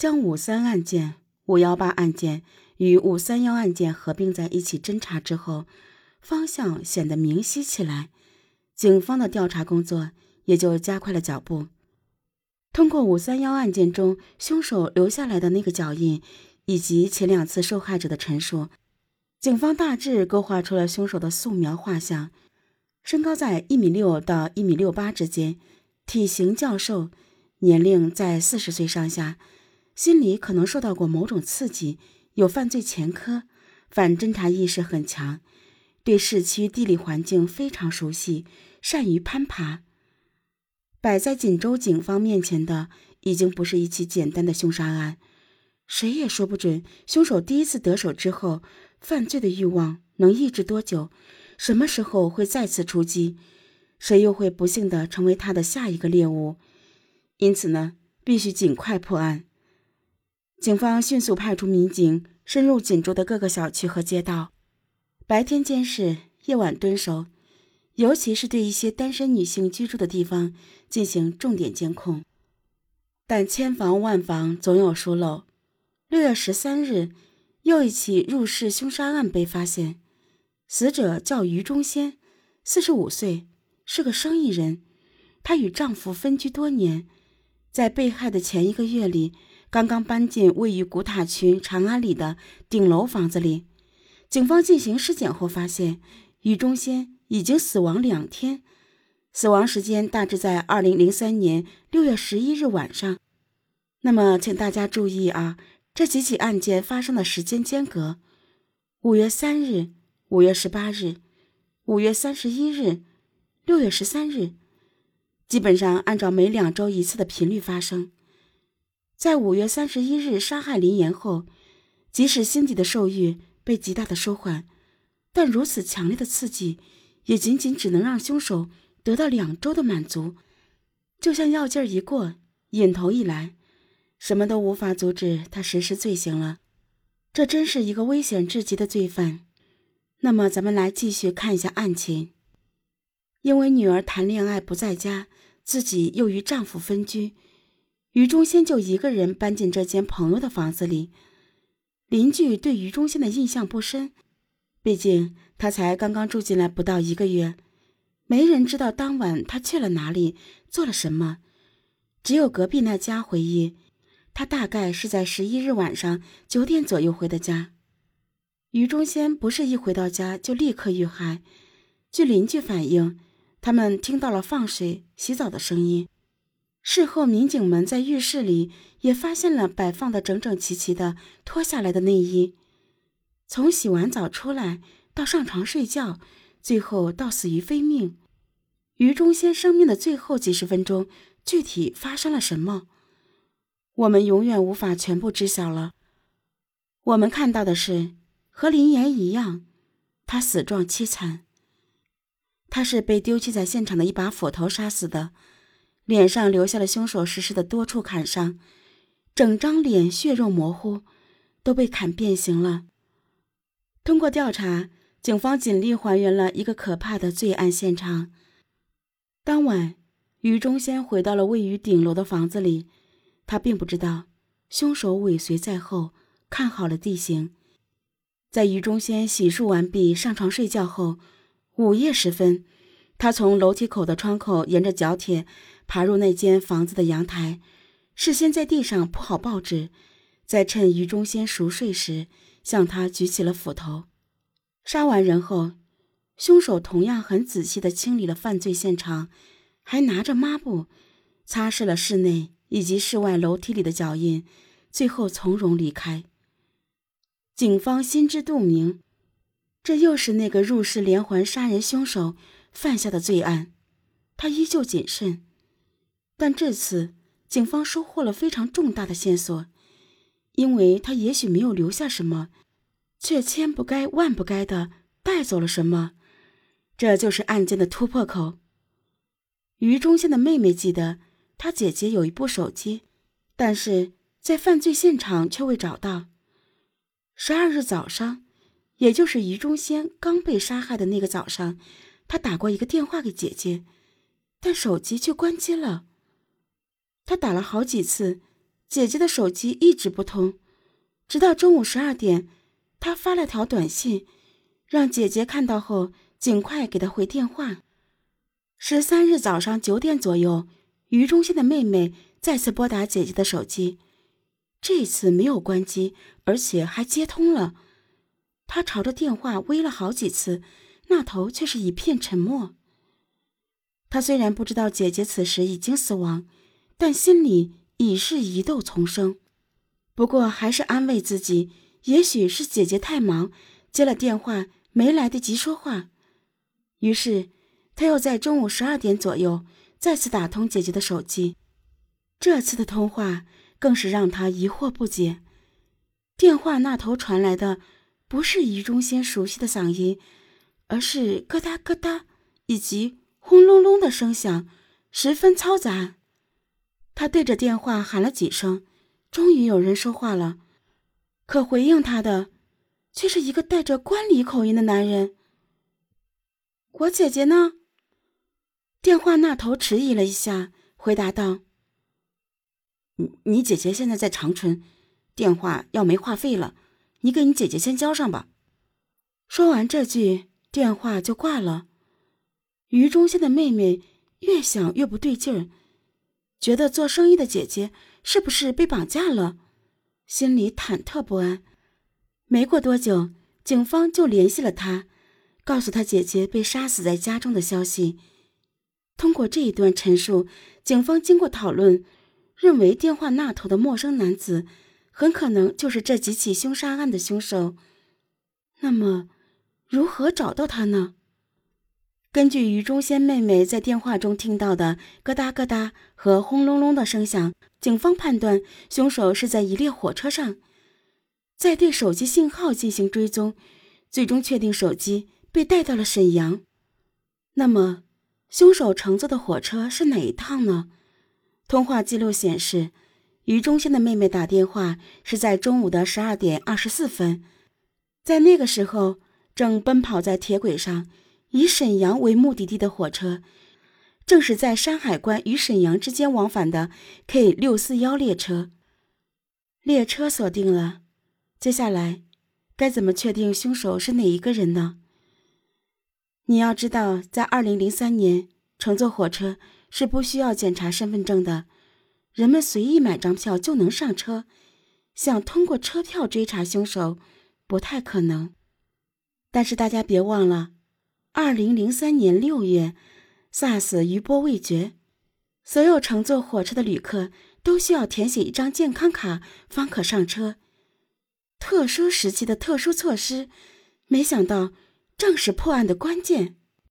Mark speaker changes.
Speaker 1: 将五三案件、五幺八案件与五三幺案件合并在一起侦查之后，方向显得明晰起来，警方的调查工作也就加快了脚步。通过五三幺案件中凶手留下来的那个脚印，以及前两次受害者的陈述，警方大致勾画出了凶手的素描画像：身高在一米六到一米六八之间，体型较瘦，年龄在四十岁上下。心里可能受到过某种刺激，有犯罪前科，反侦查意识很强，对市区地理环境非常熟悉，善于攀爬。摆在锦州警方面前的已经不是一起简单的凶杀案，谁也说不准凶手第一次得手之后，犯罪的欲望能抑制多久，什么时候会再次出击，谁又会不幸的成为他的下一个猎物。因此呢，必须尽快破案。警方迅速派出民警深入锦州的各个小区和街道，白天监视，夜晚蹲守，尤其是对一些单身女性居住的地方进行重点监控。但千防万防，总有疏漏。六月十三日，又一起入室凶杀案被发现，死者叫于忠先，四十五岁，是个生意人。她与丈夫分居多年，在被害的前一个月里。刚刚搬进位于古塔区长安里的顶楼房子里，警方进行尸检后发现，于忠先已经死亡两天，死亡时间大致在二零零三年六月十一日晚上。那么，请大家注意啊，这几起案件发生的时间间隔：五月三日、五月十八日、五月三十一日、六月十三日，基本上按照每两周一次的频率发生。在五月三十一日杀害林岩后，即使心底的兽欲被极大的舒缓，但如此强烈的刺激，也仅仅只能让凶手得到两周的满足。就像药劲儿一过，瘾头一来，什么都无法阻止他实施罪行了。这真是一个危险至极的罪犯。那么，咱们来继续看一下案情。因为女儿谈恋爱不在家，自己又与丈夫分居。于忠先就一个人搬进这间朋友的房子里，邻居对于忠先的印象不深，毕竟他才刚刚住进来不到一个月，没人知道当晚他去了哪里，做了什么。只有隔壁那家回忆，他大概是在十一日晚上九点左右回的家。于忠先不是一回到家就立刻遇害，据邻居反映，他们听到了放水、洗澡的声音。事后，民警们在浴室里也发现了摆放的整整齐齐的脱下来的内衣。从洗完澡出来到上床睡觉，最后到死于非命，于忠先生命的最后几十分钟，具体发生了什么，我们永远无法全部知晓了。我们看到的是和林岩一样，他死状凄惨。他是被丢弃在现场的一把斧头杀死的。脸上留下了凶手实施的多处砍伤，整张脸血肉模糊，都被砍变形了。通过调查，警方尽力还原了一个可怕的罪案现场。当晚，于忠先回到了位于顶楼的房子里，他并不知道凶手尾随在后，看好了地形。在于忠先洗漱完毕、上床睡觉后，午夜时分，他从楼梯口的窗口沿着角铁。爬入那间房子的阳台，事先在地上铺好报纸，在趁于忠先熟睡时，向他举起了斧头。杀完人后，凶手同样很仔细地清理了犯罪现场，还拿着抹布擦拭了室内以及室外楼梯里的脚印，最后从容离开。警方心知肚明，这又是那个入室连环杀人凶手犯下的罪案。他依旧谨慎。但这次，警方收获了非常重大的线索，因为他也许没有留下什么，却千不该万不该的带走了什么，这就是案件的突破口。于忠先的妹妹记得，他姐姐有一部手机，但是在犯罪现场却未找到。十二日早上，也就是于忠先刚被杀害的那个早上，他打过一个电话给姐姐，但手机却关机了。他打了好几次，姐姐的手机一直不通，直到中午十二点，他发了条短信，让姐姐看到后尽快给他回电话。十三日早上九点左右，于忠宪的妹妹再次拨打姐姐的手机，这次没有关机，而且还接通了。他朝着电话微了好几次，那头却是一片沉默。他虽然不知道姐姐此时已经死亡，但心里已是疑窦丛生。不过还是安慰自己，也许是姐姐太忙，接了电话没来得及说话。于是。他又在中午十二点左右再次打通姐姐的手机，这次的通话更是让他疑惑不解。电话那头传来的不是于忠先熟悉的嗓音，而是咯哒咯哒以及轰隆隆的声响，十分嘈杂。他对着电话喊了几声，终于有人说话了，可回应他的却是一个带着关里口音的男人。我姐姐呢？电话那头迟疑了一下，回答道：“
Speaker 2: 你你姐姐现在在长春，电话要没话费了，你给你姐姐先交上吧。”
Speaker 1: 说完这句，电话就挂了。于忠宪的妹妹越想越不对劲儿，觉得做生意的姐姐是不是被绑架了，心里忐忑不安。没过多久，警方就联系了她，告诉她姐姐被杀死在家中的消息。通过这一段陈述，警方经过讨论，认为电话那头的陌生男子很可能就是这几起凶杀案的凶手。那么，如何找到他呢？根据于忠先妹妹在电话中听到的咯哒咯哒和轰隆隆的声响，警方判断凶手是在一列火车上，在对手机信号进行追踪，最终确定手机被带到了沈阳。那么。凶手乘坐的火车是哪一趟呢？通话记录显示，于忠先的妹妹打电话是在中午的十二点二十四分，在那个时候，正奔跑在铁轨上，以沈阳为目的地的火车，正是在山海关与沈阳之间往返的 K 六四幺列车。列车锁定了，接下来该怎么确定凶手是哪一个人呢？你要知道，在二零零三年，乘坐火车是不需要检查身份证的，人们随意买张票就能上车，想通过车票追查凶手不太可能。但是大家别忘了，二零零三年六月，SARS 余波未绝，所有乘坐火车的旅客都需要填写一张健康卡方可上车。特殊时期的特殊措施，没想到。正是破案的关键。